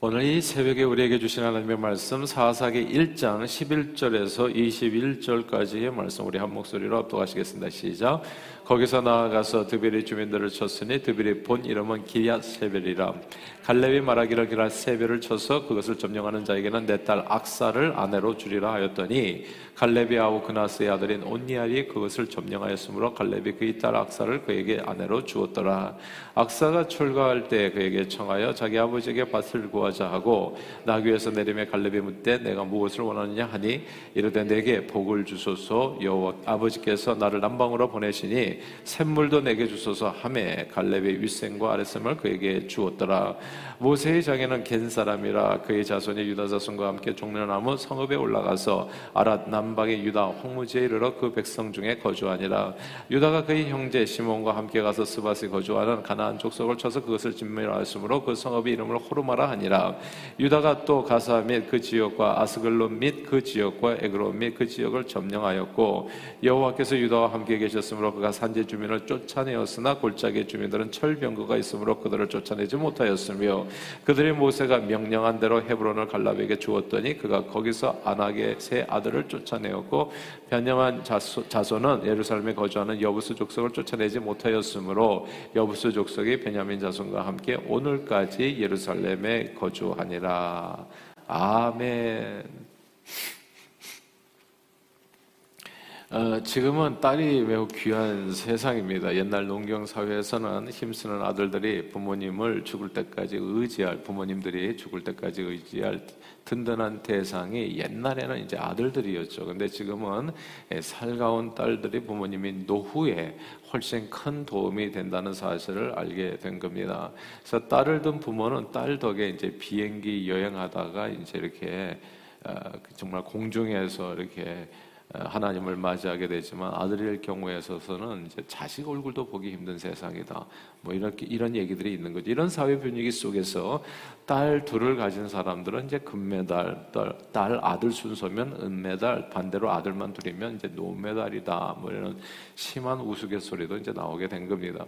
오늘 이 새벽에 우리에게 주신 하나님의 말씀 사사기 1장 11절에서 21절까지의 말씀 우리 한 목소리로 합독하시겠습니다. 시작. 거기서 나아가서 드베리 주민들을 쳤으니 드베리 본 이름은 기야 세벨이라. 갈렙이 말하기를 기라 세벨을 쳐서 그것을 점령하는 자에게는 내 딸 악사를 아내로 주리라 하였더니 갈렙이 아우 그나스의 아들인 온니알이 그것을 점령하였으므로 갈렙이 그의 딸 악사를 그에게 아내로 주었더라. 악사가 출가할 때 그에게 청하여 자기 아버지에게 밭을 구하자 하고 나귀에서 내림에 갈렙이 묻되 내가 무엇을 원하느냐 하니 이르되 내게 복을 주소서. 여호와 아버지께서 나를 남방으로 보내시니 샘물도 내게 주소서 하매 갈렙의 윗샘과 아랫샘을 그에게 주었더라. 모세의 장에는 겐 사람이라 그의 자손이 유다 자손과 함께 종려나무 성읍에 올라가서 아랏 남방의 유다 홍무지에 이르러 그 백성 중에 거주하니라. 유다가 그의 형제 시몬과 함께 가서 스바스에 거주하는 가나안 족속을 쳐서 그것을 진멸하였으므로 그 성읍의 이름을 호르마라 하니라. 유다가 또 가사 및 그 지역과 아스글론 및 그 지역과 에그론 및 그 지역을 점령하였고 여호와께서 유다와 함께 계셨으므로 그가 산지 주민을 쫓아내었으나 골짜기 주민들은 철병거가 있으므로 그들을 쫓아내지 못하였으며 그들이 모세가 명령한 대로 헤브론을 갈라에게 주었더니 그가 거기서 안악의 세 아들을 쫓아내었고 변형한 자손, 은 예루살렘에 거주하는 여부스 족속을 쫓아내지 못하였으므로 여부스 족속이 베냐민 자손과 함께 오늘까지 예루살렘에 거주하니라. 아멘. 어, 지금은 딸이 매우 귀한 세상입니다. 옛날 농경 사회에서는 힘쓰는 아들들이 부모님을 죽을 때까지 의지할 부모님들이 죽을 때까지 의지할 든든한 대상이 옛날에는 이제 아들들이었죠. 근데 지금은 살가운 딸들이 부모님이 노후에 훨씬 큰 도움이 된다는 사실을 알게 된 겁니다. 그래서 딸을 둔 부모는 딸 덕에 이제 비행기 여행하다가 이제 이렇게 어, 정말 공중에서 이렇게 하나님을 맞이하게 되지만 아들일 경우에 있어서는 이제 자식 얼굴도 보기 힘든 세상이다. 뭐 이렇게 이런 얘기들이 있는 거죠. 이런 사회 분위기 속에서 딸 둘을 가진 사람들은 이제 금메달, 딸, 딸 아들 순서면 은메달, 반대로 아들만 둘이면 이제 노메달이다. 뭐 이런 심한 우스갯소리도 이제 나오게 된 겁니다.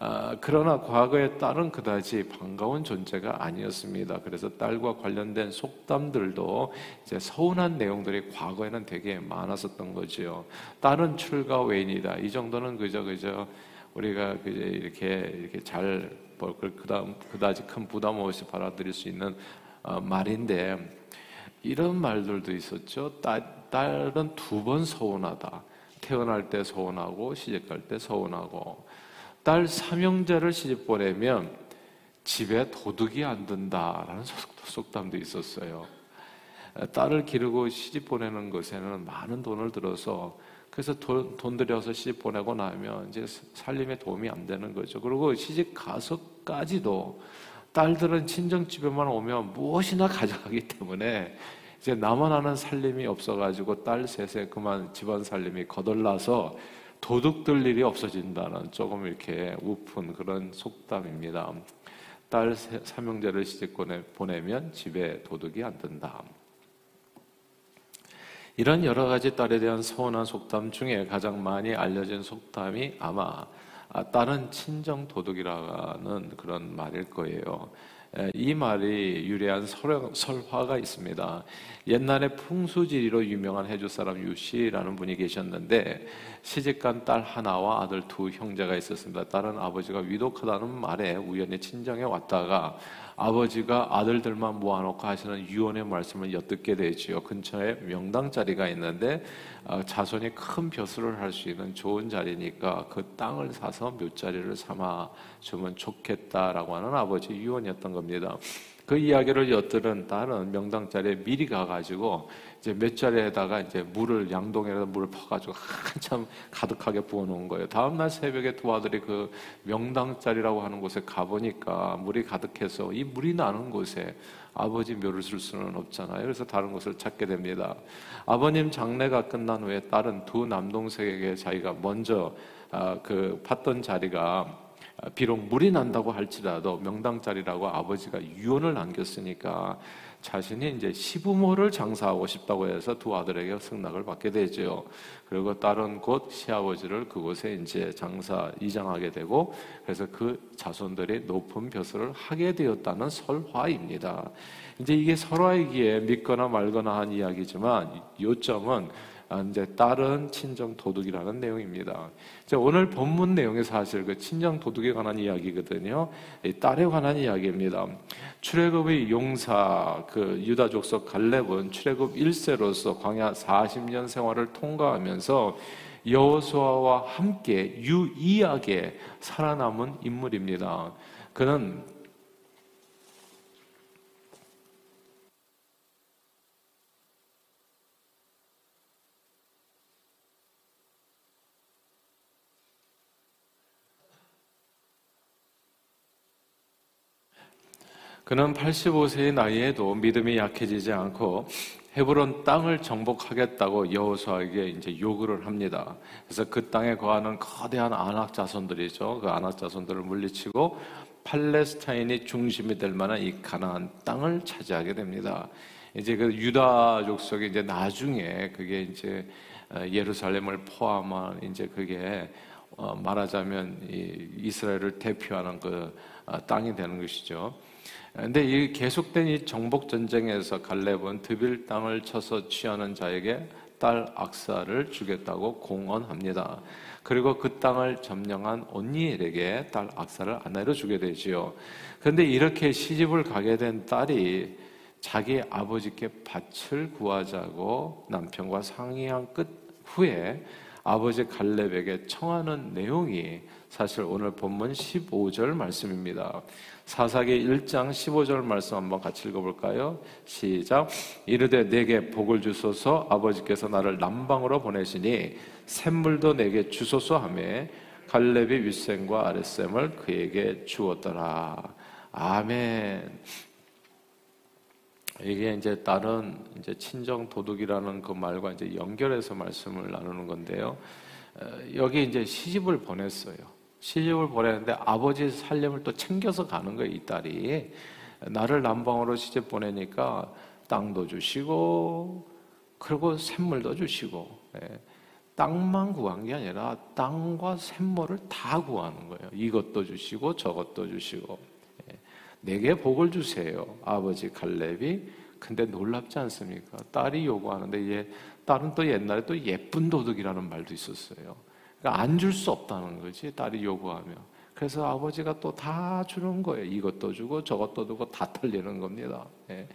아, 그러나 과거의 딸은 그다지 반가운 존재가 아니었습니다. 그래서 딸과 관련된 속담들도 이제 서운한 내용들이 과거에는 되게 많았었던 거지요. 딸은 출가 외인이다. 이 정도는 그저 그저 우리가 그저 이렇게 이렇게 잘 뭐, 그다음 그다지 큰 부담 없이 받아들일 수 있는 어, 말인데 이런 말들도 있었죠. 딸, 딸은 두 번 서운하다. 태어날 때 서운하고 시집갈 때 서운하고 딸 삼형제를 시집 보내면 집에 도둑이 안 든다라는 속담도 있었어요. 딸을 기르고 시집 보내는 것에는 많은 돈을 들어서 그래서 돈, 돈 들여서 시집 보내고 나면 이제 살림에 도움이 안 되는 거죠. 그리고 시집 가서까지도 딸들은 친정집에만 오면 무엇이나 가져가기 때문에 이제 아는 살림이 없어가지고 딸 셋에 그만 집안 살림이 거덜나서 도둑들 일이 없어진다는 조금 이렇게 우픈 그런 속담입니다. 딸 삼형제를 시집 보내면 집에 도둑이 안 든다. 이런 여러 가지 딸에 대한 서운한 속담 중에 가장 많이 알려진 속담이 아마 아, 딸은 친정 도둑이라는 그런 말일 거예요. 이 말이 유래한 설화가 있습니다. 옛날에 풍수지리로 유명한 해주 사람 유씨라는 분이 계셨는데 시집간 딸 하나와 아들 두 형제가 있었습니다. 딸은 아버지가 위독하다는 말에 우연히 친정에 왔다가 아버지가 아들들만 모아놓고 하시는 유언의 말씀을 엿듣게 되지요. 근처에 명당 자리가 있는데 어, 자손이 큰 벼슬을 할 수 있는 좋은 자리니까 그 땅을 사서 묘자리를 삼아 주면 좋겠다라고 하는 아버지 유언이었던 겁니다. 그 이야기를 엿들은 딸은 명당 자리에 미리 가가지고 이제 몇 자리에다가 이제 물을 양동에다 물을 퍼가지고 한참 가득하게 부어놓은 거예요. 다음날 새벽에 두 아들이 그 명당 자리라고 하는 곳에 가보니까 물이 가득해서 이 물이 나는 곳에 아버지 묘를 쓸 수는 없잖아요. 그래서 다른 곳을 찾게 됩니다. 아버님 장례가 끝난 후에 딸은 두 남동생에게 자기가 먼저 아, 그 팠던 자리가 비록 물이 난다고 할지라도 명당짜리라고 아버지가 유언을 남겼으니까 자신이 이제 시부모를 장사하고 싶다고 해서 두 아들에게 승낙을 받게 되죠. 그리고 딸은 곧 시아버지를 그곳에 이제 장사 이장하게 되고 그래서 그 자손들이 높은 벼슬을 하게 되었다는 설화입니다. 이제 이게 설화이기에 믿거나 말거나 한 이야기지만 요점은 아, 이제 딸은 친정 도둑이라는 내용입니다. 오늘 본문 내용이 사실 그 친정 도둑에 관한 이야기거든요. 딸에 관한 이야기입니다. 출애굽의 용사 그 유다 족속 갈렙은 출애굽 1세로서 광야 40년 생활을 통과하면서 여호수아와 함께 유이하게 살아남은 인물입니다. 그는 그는 85세의 나이에도 믿음이 약해지지 않고 헤브론 땅을 정복하겠다고 여호수아에게 이제 요구를 합니다. 그래서 그 땅에 거하는 거대한 아낙 자손들이죠. 그 아낙 자손들을 물리치고 팔레스타인이 중심이 될 만한 이 가나안 땅을 차지하게 됩니다. 이제 그 유다 족속이 이제 나중에 그게 이제 어, 예루살렘을 포함한 이제 그게 어, 말하자면 이스라엘을 대표하는 그 어, 땅이 되는 것이죠. 근데 이 계속된 이 정복 전쟁에서 갈렙은 드빌 땅을 쳐서 취하는 자에게 딸 악사를 주겠다고 공언합니다. 그리고 그 땅을 점령한 온니엘에게 딸 악사를 아내로 주게 되지요. 그런데 이렇게 시집을 가게 된 딸이 자기 아버지께 밭을 구하자고 남편과 상의한 끝 후에 아버지 갈렙에게 청하는 내용이 사실 오늘 본문 15절 말씀입니다. 사사기 1장 15절 말씀 한번 같이 읽어볼까요? 시작. 이르되 내게 복을 주소서 아버지께서 나를 남방으로 보내시니 샘물도 내게 주소서 하매 갈렙이 윗샘과 아랫샘을 그에게 주었더라. 아멘. 이게 이제 다른 이제 친정 도둑이라는 그 말과 이제 연결해서 말씀을 나누는 건데요. 어, 여기 이제 시집을 보냈어요. 시집을 보내는데 아버지 살림을 또 챙겨서 가는 거예요, 이 딸이. 나를 남방으로 시집 보내니까 땅도 주시고, 그리고 샘물도 주시고, 예. 땅만 구한 게 아니라 땅과 샘물을 다 구하는 거예요. 이것도 주시고 저것도 주시고. 예. 내게 복을 주세요. 아버지 갈렙이. 근데 놀랍지 않습니까? 딸이 요구하는데 얘, 딸은 또 옛날에 또 예쁜 도둑이라는 말도 있었어요. 그러니까 안 줄 수 없다는 거지 딸이 요구하며 그래서 아버지가 또 다 주는 거예요. 이것도 주고 저것도 주고 다 털리는 겁니다. 예.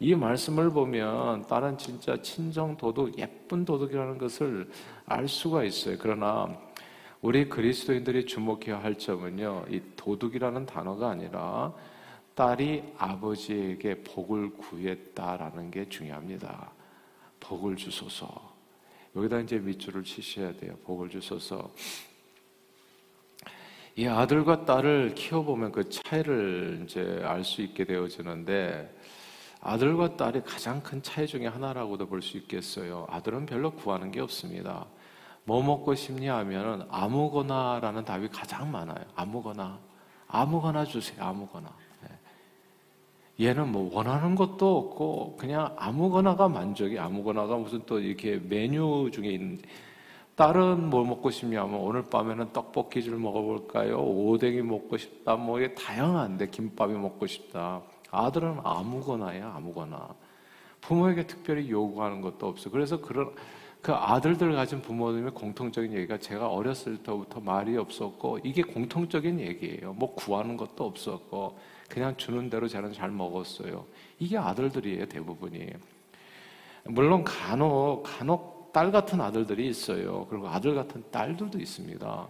이 말씀을 보면 딸은 진짜 친정 도둑, 예쁜 도둑이라는 것을 알 수가 있어요. 그러나 우리 그리스도인들이 주목해야 할 점은요, 이 도둑이라는 단어가 아니라 딸이 아버지에게 복을 구했다라는 게 중요합니다. 복을 주소서. 여기다 이제 밑줄을 치셔야 돼요. 복을 주셔서. 이 아들과 딸을 키워보면 그 차이를 이제 알 수 있게 되어지는데, 아들과 딸이 가장 큰 차이 중에 하나라고도 볼 수 있겠어요. 아들은 별로 구하는 게 없습니다. 뭐 먹고 싶냐 하면 아무거나라는 답이 가장 많아요. 아무거나. 아무거나 주세요. 아무거나. 얘는 뭐 원하는 것도 없고 그냥 아무거나가 만족이 아무거나가 무슨 또 이렇게 메뉴 중에 있는 딸은 뭘 먹고 싶냐면 오늘 밤에는 떡볶이를 먹어볼까요? 오뎅이 먹고 싶다. 뭐 이게 다양한데 김밥이 먹고 싶다. 아들은 아무거나야 아무거나 부모에게 특별히 요구하는 것도 없어. 그래서 그런 그 아들들 가진 부모님의 공통적인 얘기가 제가 어렸을 때부터 말이 없었고 이게 공통적인 얘기예요. 뭐 구하는 것도 없었고 그냥 주는 대로 저는 잘 먹었어요. 이게 아들들이에요, 대부분이. 물론 간혹, 간혹 딸 같은 아들들이 있어요. 그리고 아들 같은 딸들도 있습니다.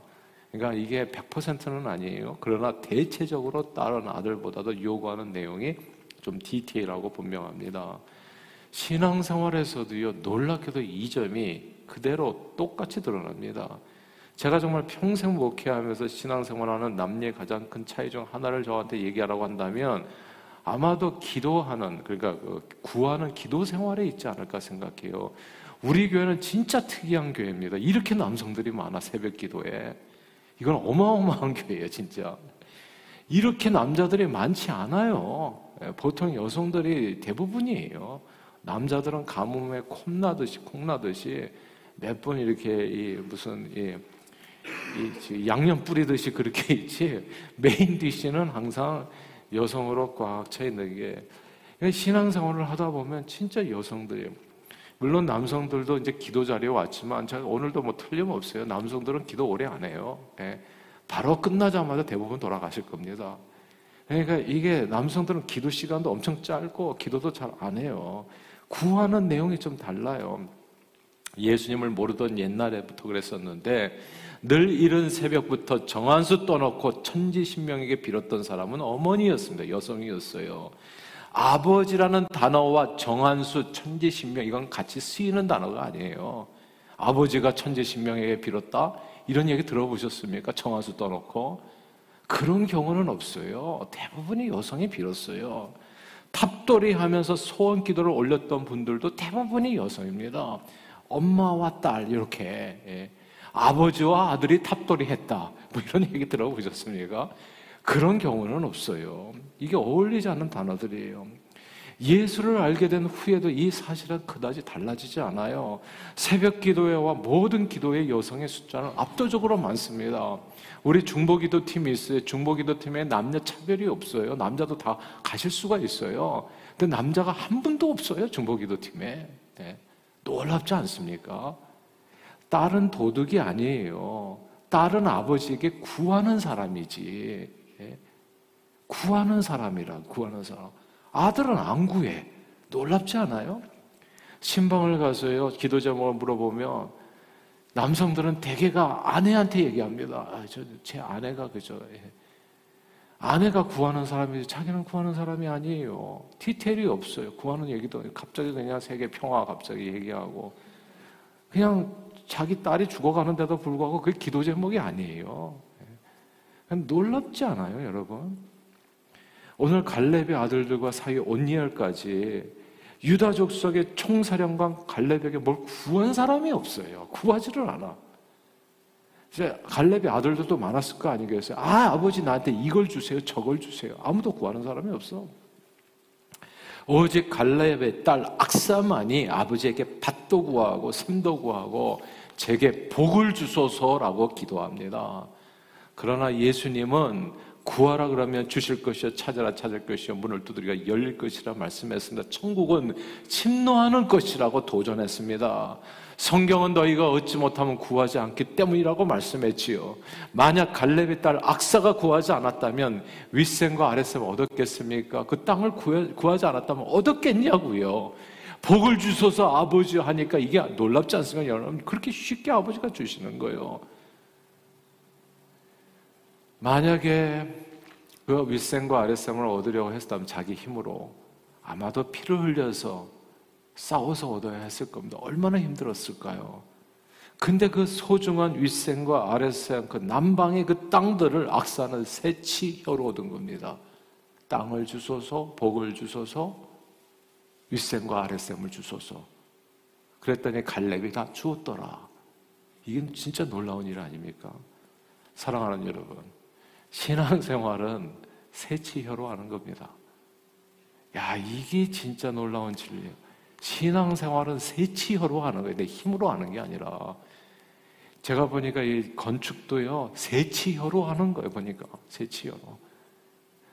그러니까 이게 100%는 아니에요. 그러나 대체적으로 다른 아들보다도 요구하는 내용이 좀 디테일하고 분명합니다. 신앙생활에서도요, 놀랍게도 이 점이 그대로 똑같이 드러납니다. 제가 정말 평생 목회하면서 신앙생활하는 남녀의 가장 큰 차이 중 하나를 저한테 얘기하라고 한다면 아마도 기도하는 그러니까 그 구하는 기도 생활에 있지 않을까 생각해요. 우리 교회는 진짜 특이한 교회입니다. 이렇게 남성들이 많아 새벽 기도에 이건 어마어마한 교회예요, 진짜. 이렇게 남자들이 많지 않아요. 예, 보통 여성들이 대부분이에요. 남자들은 가뭄에 콩나듯이 콩나듯이 몇 번 이렇게 이 무슨 이, 이 양념 뿌리듯이 그렇게 있지 메인 디시는 항상 여성으로 꽉 차 있는 게 신앙생활을 하다 보면 진짜 여성들이 물론 남성들도 이제 기도 자리에 왔지만 오늘도 뭐 틀림없어요. 남성들은 기도 오래 안 해요. 예. 바로 끝나자마자 대부분 돌아가실 겁니다. 그러니까 이게 남성들은 기도 시간도 엄청 짧고 기도도 잘 안 해요. 구하는 내용이 좀 달라요. 예수님을 모르던 옛날에부터 그랬었는데 늘 이른 새벽부터 정한수 떠놓고 천지신명에게 빌었던 사람은 어머니였습니다. 여성이었어요. 아버지라는 단어와 정한수, 천지신명 이건 같이 쓰이는 단어가 아니에요. 아버지가 천지신명에게 빌었다? 이런 얘기 들어보셨습니까? 정한수 떠놓고. 그런 경우는 없어요. 대부분이 여성이 빌었어요. 탑돌이 하면서 소원 기도를 올렸던 분들도 대부분이 여성입니다. 엄마와 딸, 이렇게. 예. 아버지와 아들이 탑돌이 했다. 뭐 이런 얘기 들어보셨습니까? 그런 경우는 없어요. 이게 어울리지 않는 단어들이에요. 예수를 알게 된 후에도 이 사실은 그다지 달라지지 않아요. 새벽 기도회와 모든 기도회 여성의 숫자는 압도적으로 많습니다. 우리 중보기도 팀이 있어요. 중보기도 팀에 남녀 차별이 없어요. 남자도 다 가실 수가 있어요. 근데 남자가 한 분도 없어요. 중보기도 팀에. 네. 놀랍지 않습니까? 딸은 도둑이 아니에요. 딸은 아버지에게 구하는 사람이지. 예? 구하는 사람이라, 구하는 사람. 아들은 안 구해. 놀랍지 않아요? 신방을 가서요, 기도 제목을 물어보면, 남성들은 대개가 아내한테 얘기합니다. 아, 저, 제 아내가 그죠. 예. 아내가 구하는 사람이지 자기는 구하는 사람이 아니에요. 디테일이 없어요. 구하는 얘기도 갑자기 그냥 세계 평화 갑자기 얘기하고 그냥 자기 딸이 죽어가는데도 불구하고 그게 기도 제목이 아니에요. 놀랍지 않아요, 여러분? 오늘 갈렙의 아들들과 사이 온니엘까지 유다 족속의 총사령관 갈렙에게 뭘 구한 사람이 없어요. 구하지를 않아. 이제 갈렙의 아들들도 많았을 거 아니겠어요? 아, 아버지 나한테 이걸 주세요, 저걸 주세요. 아무도 구하는 사람이 없어. 오직 갈렙의 딸 악사만이 아버지에게 밭도 구하고 삶도 구하고 제게 복을 주소서라고 기도합니다. 그러나 예수님은 구하라 그러면 주실 것이요 찾아라 찾을 것이요 문을 두드리가 열릴 것이라 말씀했습니다. 천국은 침노하는 것이라고 도전했습니다. 성경은 너희가 얻지 못하면 구하지 않기 때문이라고 말씀했지요. 만약 갈렙의 딸 악사가 구하지 않았다면 윗셈과 아랫셈 얻었겠습니까? 그 땅을 구하지 않았다면 얻었겠냐고요. 복을 주소서 아버지 하니까 이게 놀랍지 않습니까? 여러분 그렇게 쉽게 아버지가 주시는 거예요. 만약에 그 윗셈과 아랫셈을 얻으려고 했다면 자기 힘으로 아마도 피를 흘려서 싸워서 얻어야 했을 겁니다. 얼마나 힘들었을까요? 근데 그 소중한 윗셈과 아랫셈, 그 남방의 그 땅들을 악사는 새치 혀로 얻은 겁니다. 땅을 주소서, 복을 주소서, 윗셈과 아랫셈을 주소서. 그랬더니 갈렙이 다 주었더라. 이게 진짜 놀라운 일 아닙니까? 사랑하는 여러분. 신앙생활은 새치혀로 하는 겁니다. 야, 이게 진짜 놀라운 진리예요. 신앙생활은 새치혀로 하는 거예요. 내 힘으로 하는 게 아니라. 제가 보니까 이 건축도요, 새치혀로 하는 거예요, 보니까. 새치혀로.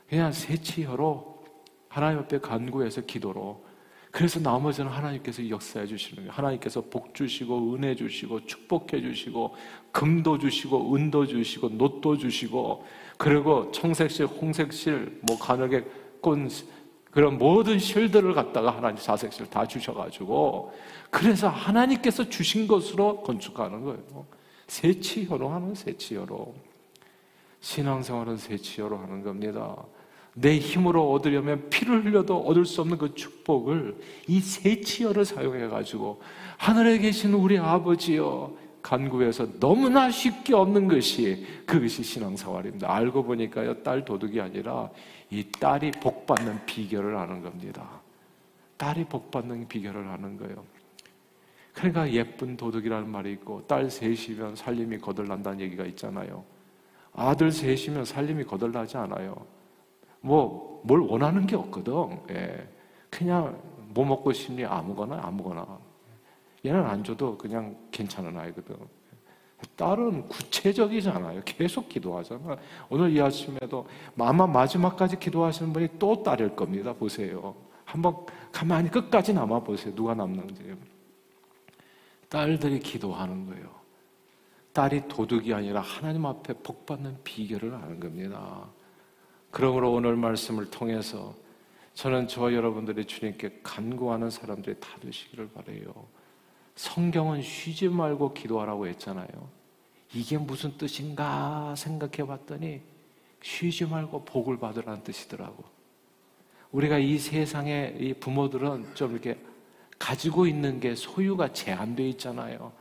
그냥 새치혀로 하나님 앞에 간구해서 기도로. 그래서 나머지는 하나님께서 역사해 주시는 거예요. 하나님께서 복 주시고, 은혜 주시고, 축복해 주시고, 금도 주시고, 은도 주시고, 노도 주시고, 그리고 청색실, 홍색실, 뭐 가늘게 꼰 그런 모든 실들을 갖다가 하나님 사색실 다 주셔가지고 그래서 하나님께서 주신 것으로 건축하는 거예요. 세치혀로 하는 세치혀로 신앙생활은 세치혀로 하는 겁니다. 내 힘으로 얻으려면 피를 흘려도 얻을 수 없는 그 축복을 이 세치혀를 사용해 가지고 하늘에 계신 우리 아버지여 간구해서 너무나 쉽게 얻는 것이 그것이 신앙생활입니다. 알고 보니까요, 딸 도둑이 아니라 이 딸이 복 받는 비결을 아는 겁니다. 딸이 복 받는 비결을 아는 거예요. 그러니까 예쁜 도둑이라는 말이 있고, 딸 셋이면 살림이 거들난다는 얘기가 있잖아요. 아들 셋이면 살림이 거덜나지 않아요. 뭐 뭘 원하는 게 없거든. 예. 그냥 뭐 먹고 싶니 아무거나 아무거나. 얘는 안 줘도 그냥 괜찮은 아이거든. 딸은 구체적이잖아요. 계속 기도하잖아. 오늘 이 아침에도 아마 마지막까지 기도하시는 분이 또 딸일 겁니다. 보세요. 한번 가만히 끝까지 남아 보세요. 누가 남는지. 딸들이 기도하는 거예요. 딸이 도둑이 아니라 하나님 앞에 복받는 비결을 아는 겁니다. 그러므로 오늘 말씀을 통해서 저는 저 여러분들이 주님께 간구하는 사람들이 다 되시기를 바래요. 성경은 쉬지 말고 기도하라고 했잖아요. 이게 무슨 뜻인가 생각해 봤더니 쉬지 말고 복을 받으라는 뜻이더라고. 우리가 이 세상에 이 부모들은 좀 이렇게 가지고 있는 게 소유가 제한되어 있잖아요.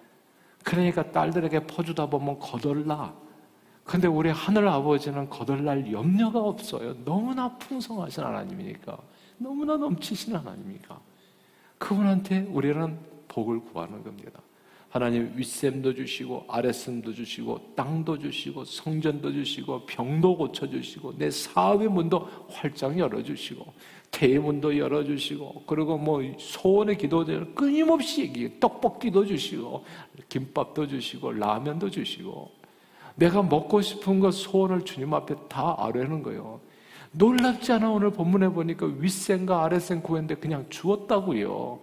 그러니까 딸들에게 퍼주다 보면 거덜나. 근데 우리 하늘 아버지는 거덜날 염려가 없어요. 너무나 풍성하신 하나님이니까. 너무나 넘치신 하나님이니까. 그분한테 우리는 복을 구하는 겁니다. 하나님 윗샘도 주시고 아랫샘도 주시고 땅도 주시고 성전도 주시고 병도 고쳐주시고 내 사업의 문도 활짝 열어주시고 대문도 열어주시고 그리고 뭐 소원의 기도들 끊임없이 떡볶이도 주시고 김밥도 주시고 라면도 주시고 내가 먹고 싶은 것 소원을 주님 앞에 다 아뢰는 거예요. 놀랍지 않아 오늘 본문에 보니까 윗샘과 아랫샘 구했는데 그냥 주었다고요.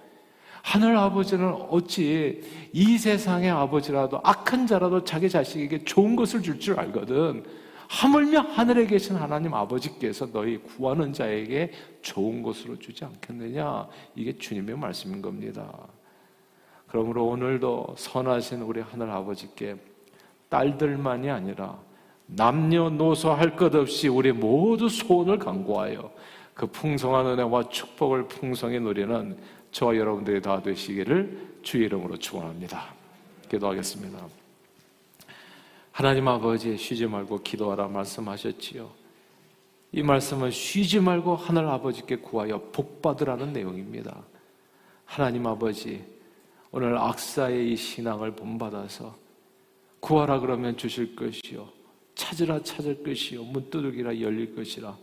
하늘 아버지는 어찌 이 세상의 아버지라도 악한 자라도 자기 자식에게 좋은 것을 줄줄 알거든. 하물며 하늘에 계신 하나님 아버지께서 너희 구하는 자에게 좋은 것으로 주지 않겠느냐? 이게 주님의 말씀인 겁니다. 그러므로 오늘도 선하신 우리 하늘 아버지께 딸들만이 아니라 남녀노소 할 것 없이 우리 모두 소원을 강구하여 그 풍성한 은혜와 축복을 풍성히 누리는 저와 여러분들이 다 되시기를 주의 이름으로 축원합니다. 기도하겠습니다. 하나님 아버지 쉬지 말고 기도하라 말씀하셨지요. 이 말씀은 쉬지 말고 하늘 아버지께 구하여 복 받으라는 내용입니다. 하나님 아버지 오늘 악사의 이 신앙을 본받아서 구하라 그러면 주실 것이요. 찾으라 찾을 것이요. 문 두드기라 열릴 것이라.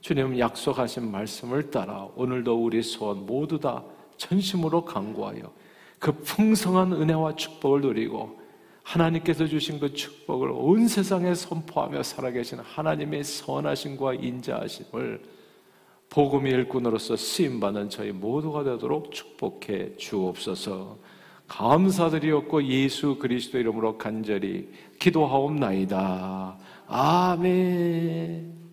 주님 약속하신 말씀을 따라 오늘도 우리 소원 모두 다 전심으로 강구하여 그 풍성한 은혜와 축복을 누리고 하나님께서 주신 그 축복을 온 세상에 선포하며 살아계신 하나님의 선하심과 인자하심을 복음의 일꾼으로서 쓰임받는 저희 모두가 되도록 축복해 주옵소서 감사드리옵고 예수 그리스도 이름으로 간절히 기도하옵나이다. 아멘.